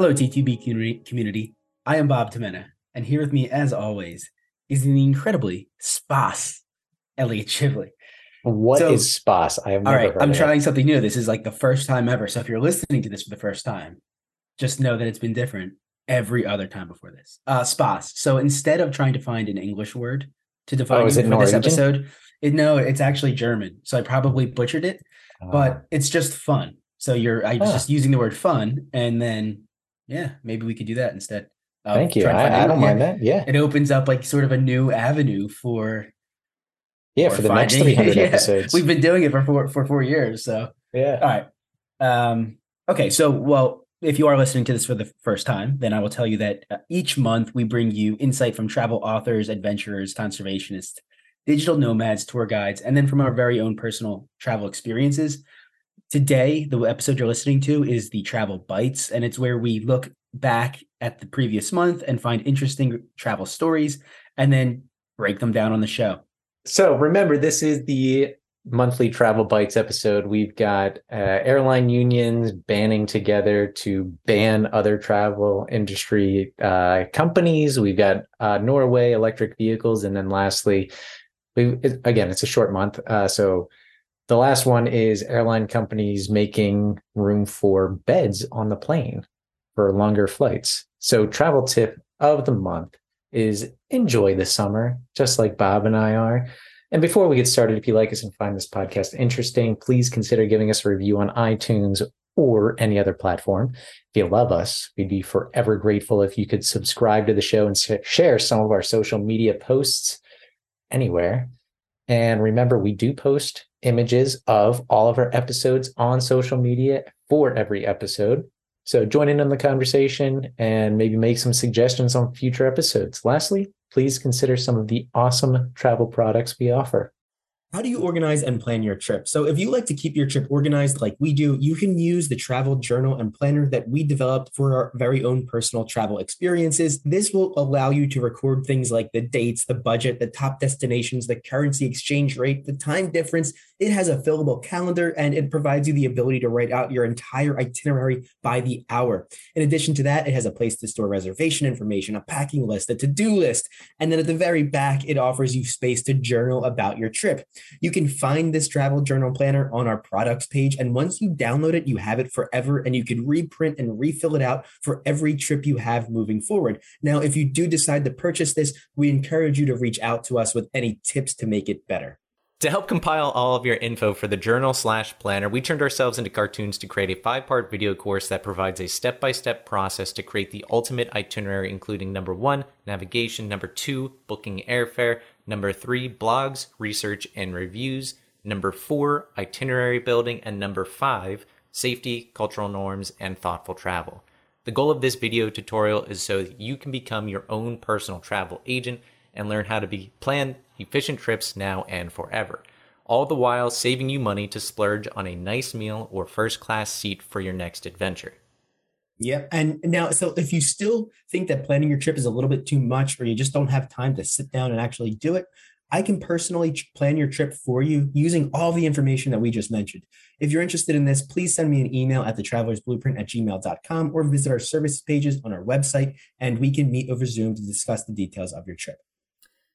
Hello, TTB community. I am Bob Tamena, and here with me, as always, is the incredibly spas Elliot Chivley. What so, is spas? I have all right. I'm trying it. something new. This is like the first time ever. So if you're listening to this for the first time, just know that it's been different every other time before this. Uh, spas. So instead of trying to find an English word to define oh, it for Norwegian? this episode, it, no, it's actually German. So I probably butchered it, uh, but it's just fun. So you're I was just using the word fun, and then yeah, maybe we could do that instead. Thank you. I, I don't mind that. Yeah, it opens up like sort of a new avenue for yeah for the finding. next 300 yeah. episodes. We've been doing it for four for four years. So yeah. All right. Um. Okay. So well, if you are listening to this for the first time, then I will tell you that uh, each month we bring you insight from travel authors, adventurers, conservationists, digital nomads, tour guides, and then from our very own personal travel experiences. Today, the episode you're listening to is the Travel Bites, and it's where we look back at the previous month and find interesting travel stories and then break them down on the show. So remember, this is the monthly Travel Bites episode. We've got uh, airline unions banning together to ban other travel industry uh, companies. We've got uh, Norway electric vehicles, and then lastly, we again it's a short month, uh, so the last one is airline companies making room for beds on the plane for longer flights. So, travel tip of the month is enjoy the summer, just like Bob and I are. And before we get started, if you like us and find this podcast interesting, please consider giving us a review on iTunes or any other platform. If you love us, we'd be forever grateful if you could subscribe to the show and share some of our social media posts anywhere. And remember, we do post images of all of our episodes on social media for every episode. So join in on the conversation and maybe make some suggestions on future episodes. Lastly, please consider some of the awesome travel products we offer. How do you organize and plan your trip? So, if you like to keep your trip organized like we do, you can use the travel journal and planner that we developed for our very own personal travel experiences. This will allow you to record things like the dates, the budget, the top destinations, the currency exchange rate, the time difference. It has a fillable calendar and it provides you the ability to write out your entire itinerary by the hour. In addition to that, it has a place to store reservation information, a packing list, a to do list. And then at the very back, it offers you space to journal about your trip. You can find this travel journal planner on our products page. And once you download it, you have it forever and you can reprint and refill it out for every trip you have moving forward. Now, if you do decide to purchase this, we encourage you to reach out to us with any tips to make it better. To help compile all of your info for the journal slash planner, we turned ourselves into cartoons to create a five part video course that provides a step by step process to create the ultimate itinerary, including number one, navigation, number two, booking airfare, number three, blogs, research, and reviews, number four, itinerary building, and number five, safety, cultural norms, and thoughtful travel. The goal of this video tutorial is so that you can become your own personal travel agent and learn how to be plan efficient trips now and forever, all the while saving you money to splurge on a nice meal or first class seat for your next adventure. Yep. And now, so if you still think that planning your trip is a little bit too much, or you just don't have time to sit down and actually do it, I can personally plan your trip for you using all the information that we just mentioned. If you're interested in this, please send me an email at thetravelersblueprint at gmail.com or visit our services pages on our website, and we can meet over Zoom to discuss the details of your trip.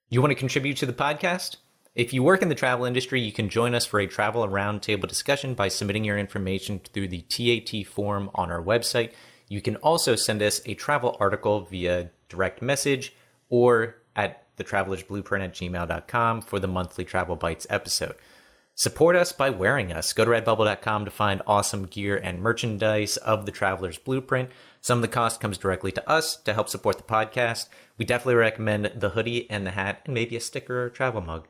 You want to contribute to the podcast? If you work in the travel industry, you can join us for a travel roundtable discussion by submitting your information through the TAT form on our website. You can also send us a travel article via direct message or at thetravelersblueprint at gmail.com for the monthly Travel Bites episode. Support us by wearing us. Go to redbubble.com to find awesome gear and merchandise of the Traveler's Blueprint. Some of the cost comes directly to us to help support the podcast. We definitely recommend the hoodie and the hat and maybe a sticker or a travel mug.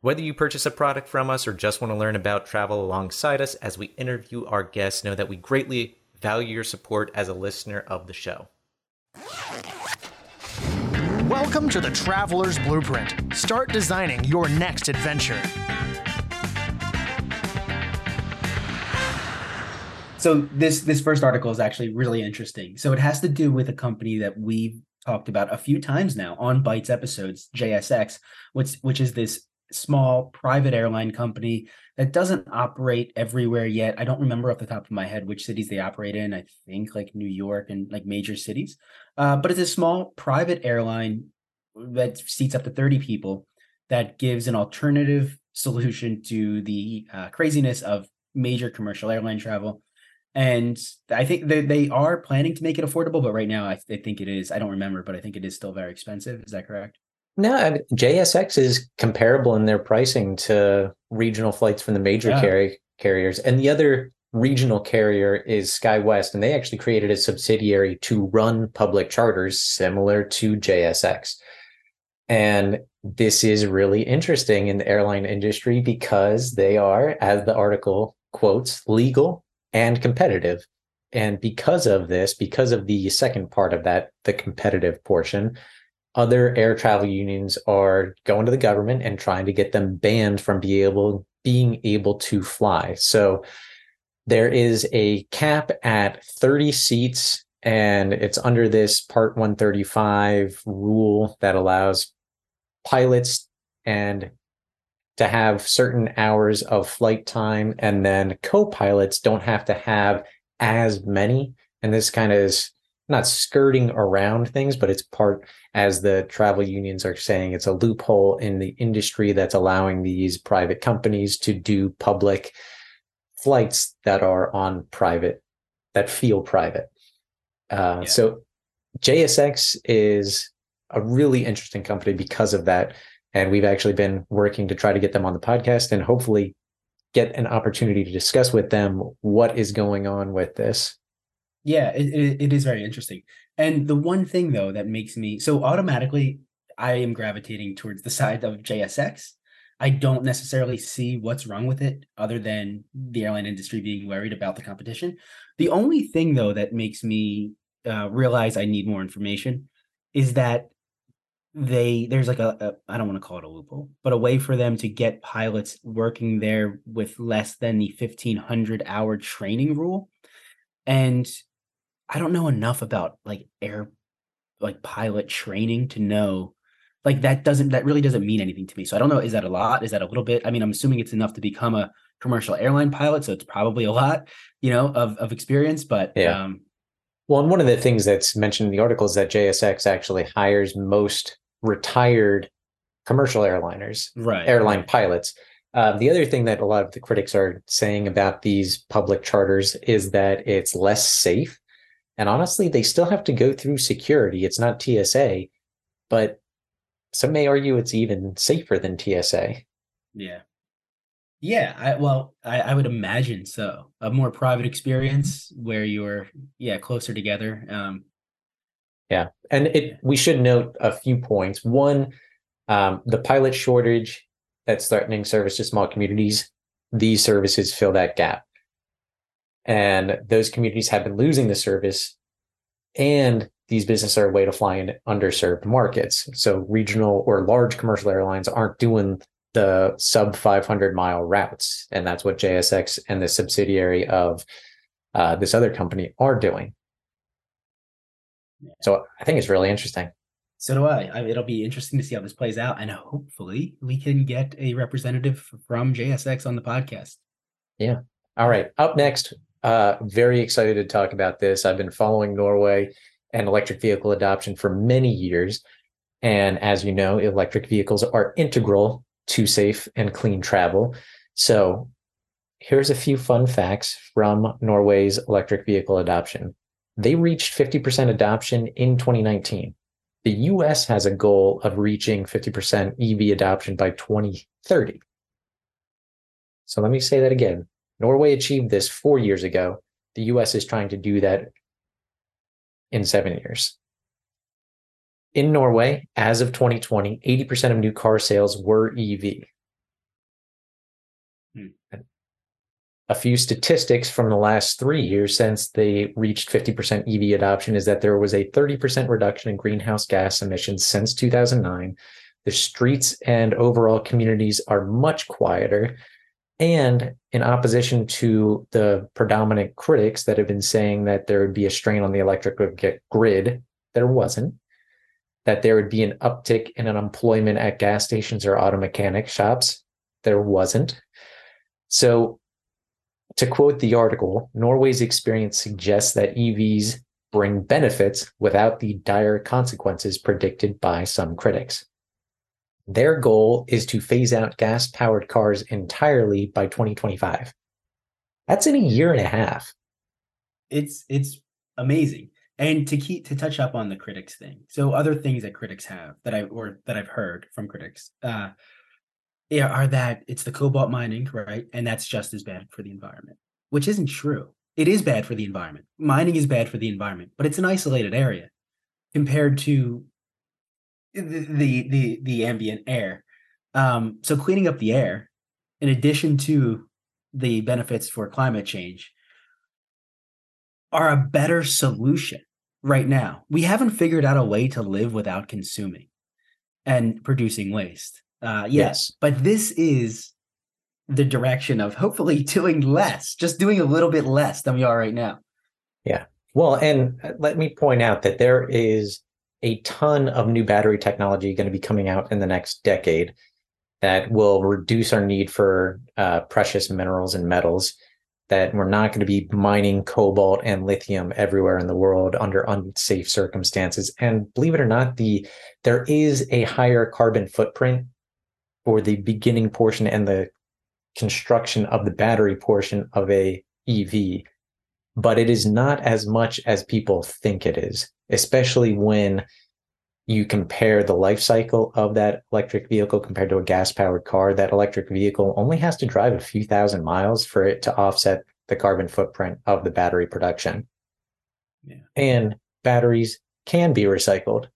Whether you purchase a product from us or just want to learn about travel alongside us as we interview our guests, know that we greatly value your support as a listener of the show. Welcome to the Traveler's Blueprint. Start designing your next adventure. So this this first article is actually really interesting. So it has to do with a company that we've talked about a few times now on Bites episodes, JSX, which which is this small private airline company that doesn't operate everywhere yet. I don't remember off the top of my head which cities they operate in. I think like New York and like major cities. Uh, but it's a small private airline that seats up to 30 people that gives an alternative solution to the uh, craziness of major commercial airline travel. And I think they, they are planning to make it affordable, but right now I, I think it is. I don't remember, but I think it is still very expensive. Is that correct? No, I mean, JSX is comparable in their pricing to regional flights from the major Yeah. carri- carriers. And the other regional carrier is SkyWest, and they actually created a subsidiary to run public charters similar to JSX. And this is really interesting in the airline industry because they are, as the article quotes, legal and competitive. And because of this, because of the second part of that, the competitive portion, other air travel unions are going to the government and trying to get them banned from be able being able to fly. So there is a cap at 30 seats and it's under this part 135 rule that allows pilots and to have certain hours of flight time and then co-pilots don't have to have as many and this kind of is not skirting around things but it's part as the travel unions are saying it's a loophole in the industry that's allowing these private companies to do public flights that are on private that feel private uh, Yeah. so jsx is a really interesting company because of that and we've actually been working to try to get them on the podcast and hopefully get an opportunity to discuss with them what is going on with this Yeah, it, it, it is very interesting. And the one thing though that makes me so automatically I am gravitating towards the side of JSX. I don't necessarily see what's wrong with it other than the airline industry being worried about the competition. The only thing though that makes me uh, realize I need more information is that they there's like a, a I don't want to call it a loophole, but a way for them to get pilots working there with less than the 1500 hour training rule. And I don't know enough about like air like pilot training to know like that doesn't that really doesn't mean anything to me. So I don't know is that a lot? Is that a little bit? I mean, I'm assuming it's enough to become a commercial airline pilot, so it's probably a lot, you know, of of experience, but Yeah. um Well, and one of the things that's mentioned in the article is that JSX actually hires most retired commercial airliners, right. airline right. pilots. Uh, the other thing that a lot of the critics are saying about these public charters is that it's less safe. And honestly, they still have to go through security. It's not TSA, but some may argue it's even safer than TSA. Yeah. Yeah, I well, I, I would imagine so. A more private experience where you're yeah, closer together. Um Yeah, and it we should note a few points. One, um, the pilot shortage that's threatening service to small communities. These services fill that gap, and those communities have been losing the service, and these businesses are a way to fly in underserved markets. So regional or large commercial airlines aren't doing the sub 500 mile routes, and that's what JSX and the subsidiary of uh, this other company are doing. So I think it's really interesting. So do I. I. It'll be interesting to see how this plays out, and hopefully we can get a representative from JSX on the podcast. Yeah. All right. Up next, uh, very excited to talk about this. I've been following Norway and electric vehicle adoption for many years. And as you know, electric vehicles are integral to safe and clean travel. So here's a few fun facts from Norway's electric vehicle adoption. They reached 50% adoption in 2019. The US has a goal of reaching 50% EV adoption by 2030. So let me say that again. Norway achieved this four years ago. The US is trying to do that in seven years. In Norway, as of 2020, 80% of new car sales were EV. Hmm. A few statistics from the last three years since they reached 50% EV adoption is that there was a 30% reduction in greenhouse gas emissions since 2009. The streets and overall communities are much quieter. And in opposition to the predominant critics that have been saying that there would be a strain on the electric grid, there wasn't. that there would be an uptick in unemployment at gas stations or auto mechanic shops. There wasn't. So, to quote the article, Norway's experience suggests that EVs bring benefits without the dire consequences predicted by some critics. Their goal is to phase out gas powered cars entirely by 2025. That's in a year and a half. It's it's amazing. And to keep to touch up on the critics thing. So other things that critics have that I or that I've heard from critics uh are that it's the cobalt mining, right? And that's just as bad for the environment, which isn't true. It is bad for the environment. Mining is bad for the environment, but it's an isolated area compared to the the the, ambient air. Um, so cleaning up the air, in addition to the benefits for climate change, are a better solution right now. We haven't figured out a way to live without consuming and producing waste. Uh, yes, but this is the direction of hopefully doing less, just doing a little bit less than we are right now. Yeah. Well, and uh, let me point out that there is a ton of new battery technology going to be coming out in the next decade that will reduce our need for uh, precious minerals and metals that we're not going to be mining cobalt and lithium everywhere in the world under unsafe circumstances. And believe it or not the there is a higher carbon footprint for the beginning portion and the construction of the battery portion of a EV but it is not as much as people think it is especially when you compare the life cycle of that electric vehicle compared to a gas powered car, that electric vehicle only has to drive a few thousand miles for it to offset the carbon footprint of the battery production. Yeah. And batteries can be recycled.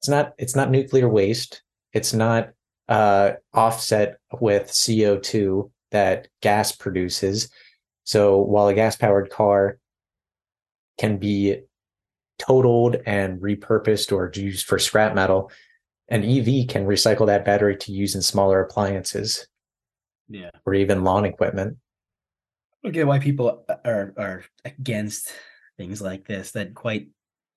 It's not it's not nuclear waste. It's not uh, offset with CO2 that gas produces. So while a gas powered car can be totaled and repurposed or used for scrap metal, an EV can recycle that battery to use in smaller appliances. Yeah. Or even lawn equipment. I get why people are are against things like this that quite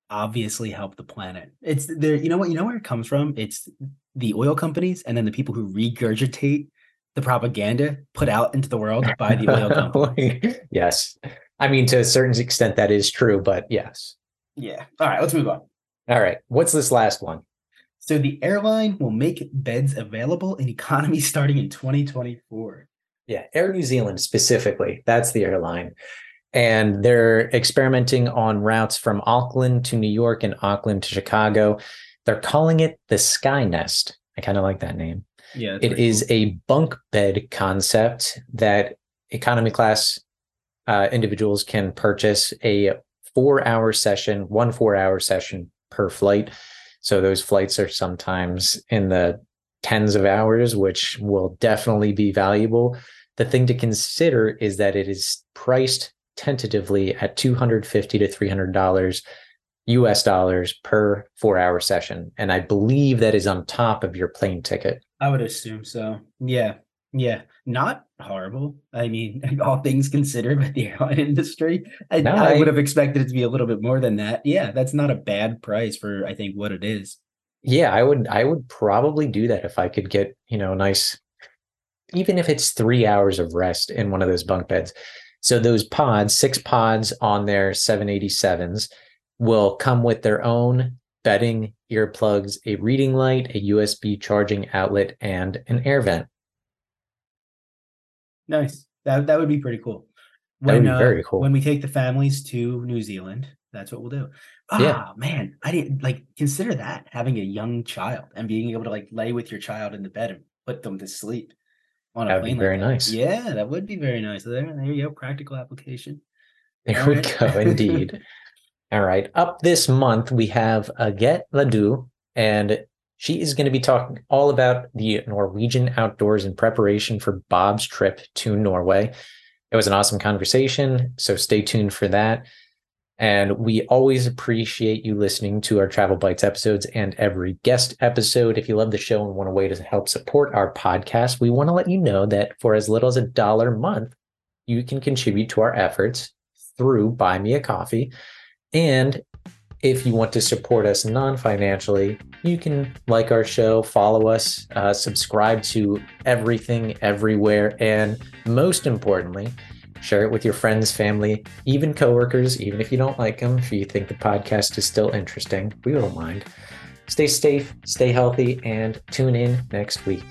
obviously help the planet. It's there, you know what, you know where it comes from? It's the oil companies and then the people who regurgitate the propaganda put out into the world by the oil company. yes. I mean, to a certain extent, that is true, but yes. Yeah. All right, let's move on. All right. What's this last one? So the airline will make beds available in economy starting in 2024. Yeah, Air New Zealand specifically. That's the airline. And they're experimenting on routes from Auckland to New York and Auckland to Chicago. They're calling it the Skynest. I kind of like that name. Yeah. It is cool. a bunk bed concept that economy class uh, individuals can purchase a four hour session, one four hour session per flight. So those flights are sometimes in the tens of hours, which will definitely be valuable. The thing to consider is that it is priced tentatively at 250 to 300 dollars US dollars per 4-hour session and I believe that is on top of your plane ticket. I would assume so. Yeah. Yeah, not horrible. I mean, all things considered with the airline industry, I, no, I, I, would have expected it to be a little bit more than that. Yeah, that's not a bad price for I think what it is. Yeah, I would I would probably do that if I could get, you know, a nice even if it's 3 hours of rest in one of those bunk beds. So those pods, six pods on their 787s will come with their own bedding, earplugs, a reading light, a USB charging outlet and an air vent. Nice. That that would be pretty cool. When, that would be uh, very cool. When we take the families to New Zealand, that's what we'll do. Ah, yeah. man, I didn't like consider that having a young child and being able to like lay with your child in the bed and put them to sleep on a plane. very like nice. Yeah, that would be very nice. There, there you go. Practical application. There All we right. go. Indeed. All right. Up this month, we have Agathe Ledoux, and she is going to be talking all about the Norwegian outdoors in preparation for Bob's trip to Norway. It was an awesome conversation, so stay tuned for that. And we always appreciate you listening to our Travel Bites episodes and every guest episode. If you love the show and want a way to help support our podcast, we want to let you know that for as little as a dollar a month, you can contribute to our efforts through Buy Me a Coffee. And if you want to support us non financially, you can like our show, follow us, uh, subscribe to everything, everywhere, and most importantly, share it with your friends, family, even coworkers, even if you don't like them, if you think the podcast is still interesting. We don't mind. Stay safe, stay healthy, and tune in next week.